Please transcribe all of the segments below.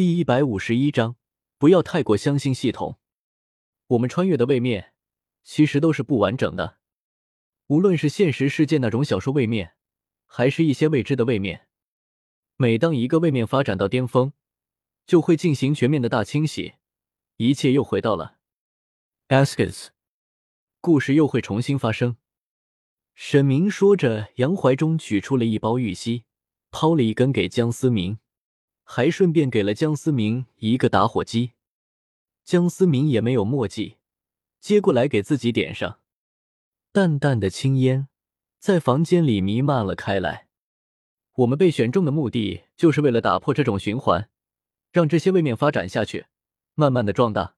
第一百五十一章，不要太过相信系统。我们穿越的位面其实都是不完整的，无论是现实世界那种小说位面，还是一些未知的位面。每当一个位面发展到巅峰，就会进行全面的大清洗，一切又回到了 Asks，故事又会重新发生。沈明说着，杨怀中取出了一包玉溪，抛了一根给江思明。还顺便给了江思明一个打火机，江思明也没有墨迹，接过来给自己点上。淡淡的青烟在房间里弥漫了开来。我们被选中的目的就是为了打破这种循环，让这些位面发展下去，慢慢的壮大。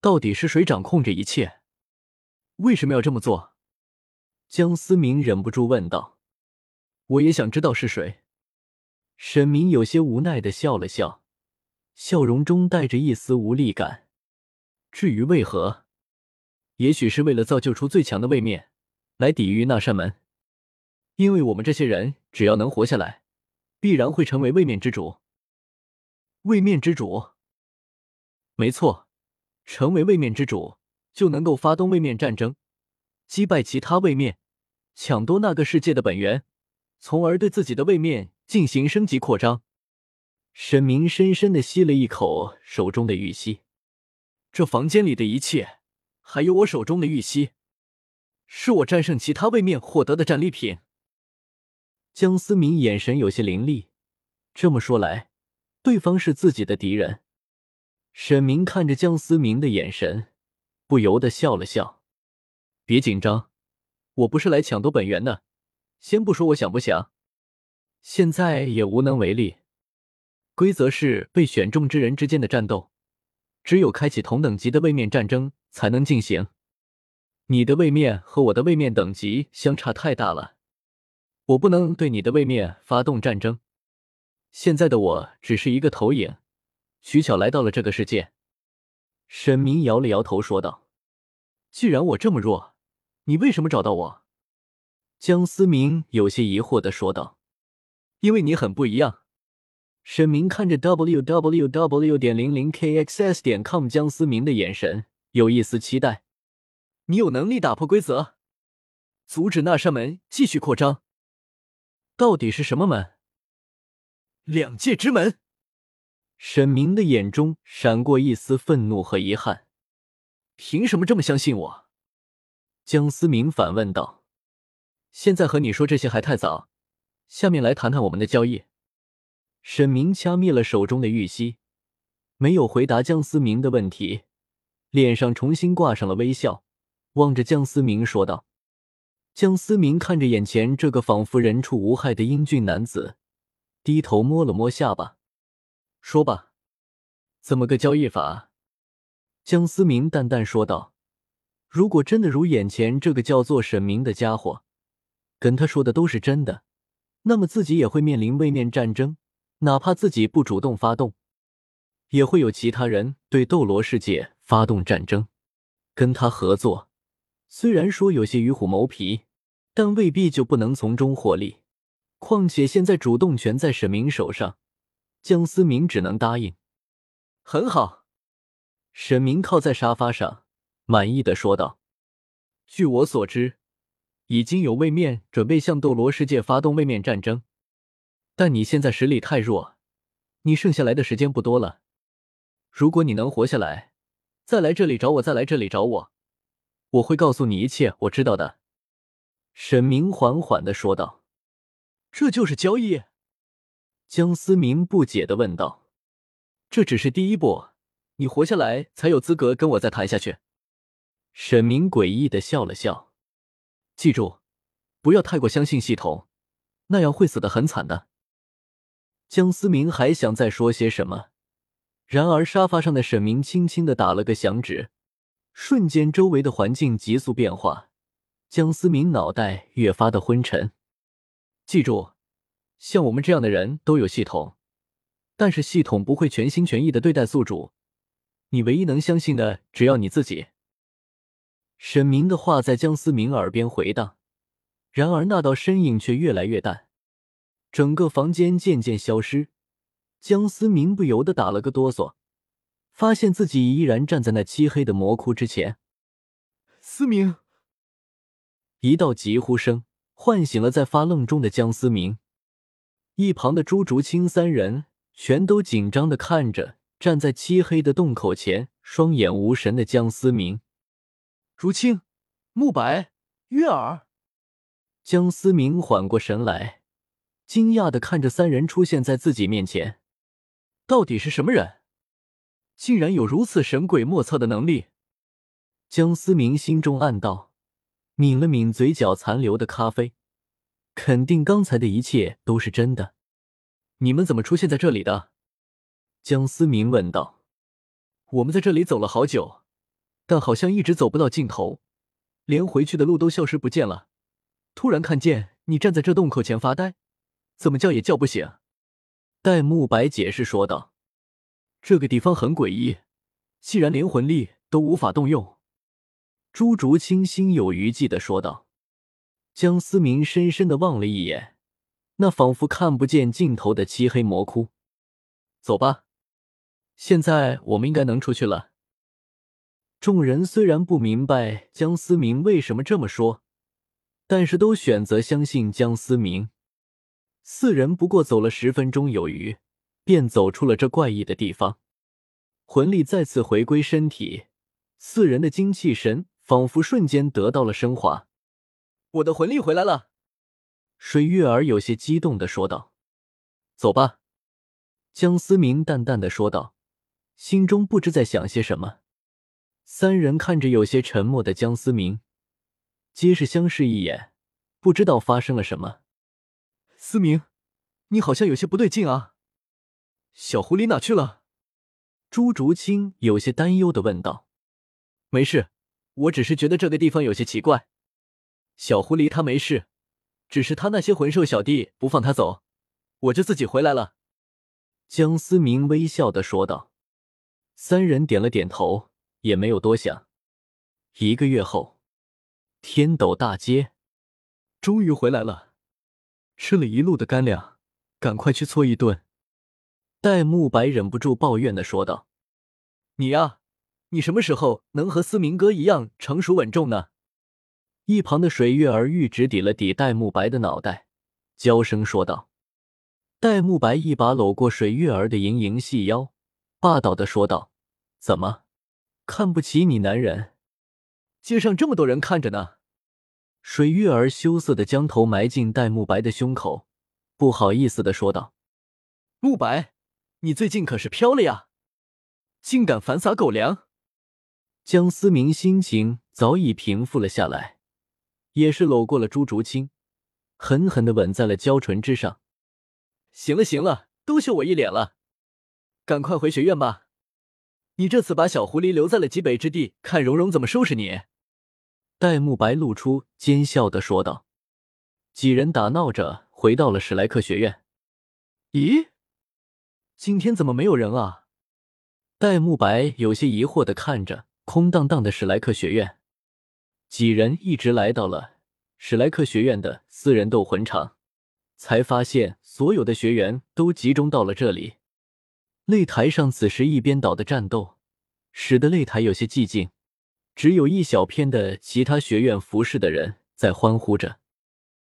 到底是谁掌控着一切？为什么要这么做？江思明忍不住问道。我也想知道是谁。沈明有些无奈的笑了笑，笑容中带着一丝无力感。至于为何，也许是为了造就出最强的位面，来抵御那扇门。因为我们这些人只要能活下来，必然会成为位面之主。位面之主，没错，成为位面之主就能够发动位面战争，击败其他位面，抢夺那个世界的本源，从而对自己的位面。进行升级扩张，沈明深深的吸了一口手中的玉溪。这房间里的一切，还有我手中的玉溪，是我战胜其他位面获得的战利品。江思明眼神有些凌厉，这么说来，对方是自己的敌人。沈明看着江思明的眼神，不由得笑了笑。别紧张，我不是来抢夺本源的。先不说我想不想。现在也无能为力。规则是被选中之人之间的战斗，只有开启同等级的位面战争才能进行。你的位面和我的位面等级相差太大了，我不能对你的位面发动战争。现在的我只是一个投影，取巧来到了这个世界。沈明摇了摇头说道：“既然我这么弱，你为什么找到我？”江思明有些疑惑的说道。因为你很不一样，沈明看着 w w w 点零零 k x s 点 com 江思明的眼神有一丝期待。你有能力打破规则，阻止那扇门继续扩张。到底是什么门？两界之门。沈明的眼中闪过一丝愤怒和遗憾。凭什么这么相信我？江思明反问道。现在和你说这些还太早。下面来谈谈我们的交易。沈明掐灭了手中的玉溪，没有回答江思明的问题，脸上重新挂上了微笑，望着江思明说道：“江思明看着眼前这个仿佛人畜无害的英俊男子，低头摸了摸下巴，说吧，怎么个交易法？”江思明淡淡说道：“如果真的如眼前这个叫做沈明的家伙跟他说的都是真的。”那么自己也会面临位面战争，哪怕自己不主动发动，也会有其他人对斗罗世界发动战争，跟他合作。虽然说有些与虎谋皮，但未必就不能从中获利。况且现在主动权在沈明手上，江思明只能答应。很好，沈明靠在沙发上，满意的说道：“据我所知。”已经有位面准备向斗罗世界发动位面战争，但你现在实力太弱，你剩下来的时间不多了。如果你能活下来，再来这里找我，再来这里找我，我会告诉你一切我知道的。”沈明缓缓的说道。“这就是交易？”江思明不解的问道。“这只是第一步，你活下来才有资格跟我再谈下去。”沈明诡异的笑了笑。记住，不要太过相信系统，那样会死得很惨的。江思明还想再说些什么，然而沙发上的沈明轻轻的打了个响指，瞬间周围的环境急速变化，江思明脑袋越发的昏沉。记住，像我们这样的人都有系统，但是系统不会全心全意的对待宿主，你唯一能相信的只要你自己。沈明的话在江思明耳边回荡，然而那道身影却越来越淡，整个房间渐渐消失。江思明不由得打了个哆嗦，发现自己依然站在那漆黑的魔窟之前。思明，一道急呼声唤醒了在发愣中的江思明，一旁的朱竹清三人全都紧张的看着站在漆黑的洞口前、双眼无神的江思明。竹清，慕白，月儿。江思明缓过神来，惊讶的看着三人出现在自己面前。到底是什么人？竟然有如此神鬼莫测的能力？江思明心中暗道，抿了抿嘴角残留的咖啡，肯定刚才的一切都是真的。你们怎么出现在这里的？江思明问道。我们在这里走了好久，但好像一直走不到尽头，连回去的路都消失不见了。突然看见你站在这洞口前发呆，怎么叫也叫不醒。戴沐白解释说道：“这个地方很诡异，既然连魂力都无法动用。”朱竹清心有余悸的说道。江思明深深的望了一眼那仿佛看不见尽头的漆黑魔窟，走吧，现在我们应该能出去了。众人虽然不明白江思明为什么这么说。但是都选择相信江思明。四人不过走了十分钟有余，便走出了这怪异的地方。魂力再次回归身体，四人的精气神仿佛瞬间得到了升华。我的魂力回来了！水月儿有些激动的说道。走吧，江思明淡淡的说道，心中不知在想些什么。三人看着有些沉默的江思明。皆是相视一眼，不知道发生了什么。思明，你好像有些不对劲啊！小狐狸哪去了？朱竹清有些担忧的问道。没事，我只是觉得这个地方有些奇怪。小狐狸他没事，只是他那些魂兽小弟不放他走，我就自己回来了。江思明微笑的说道。三人点了点头，也没有多想。一个月后。天斗大街，终于回来了。吃了一路的干粮，赶快去搓一顿。戴沐白忍不住抱怨的说道：“你呀，你什么时候能和思明哥一样成熟稳重呢？”一旁的水月儿玉指抵了抵戴沐白的脑袋，娇声说道。戴沐白一把搂过水月儿的盈盈细腰，霸道的说道：“怎么，看不起你男人？”街上这么多人看着呢，水月儿羞涩的将头埋进戴沐白的胸口，不好意思的说道：“沐白，你最近可是飘了呀，竟敢反撒狗粮。”江思明心情早已平复了下来，也是搂过了朱竹清，狠狠的吻在了娇唇之上。行了行了，都秀我一脸了，赶快回学院吧。你这次把小狐狸留在了极北之地，看蓉蓉怎么收拾你。戴沐白露出奸笑的说道：“几人打闹着回到了史莱克学院。咦，今天怎么没有人啊？”戴沐白有些疑惑的看着空荡荡的史莱克学院。几人一直来到了史莱克学院的私人斗魂场，才发现所有的学员都集中到了这里。擂台上此时一边倒的战斗，使得擂台有些寂静。只有一小片的其他学院服饰的人在欢呼着。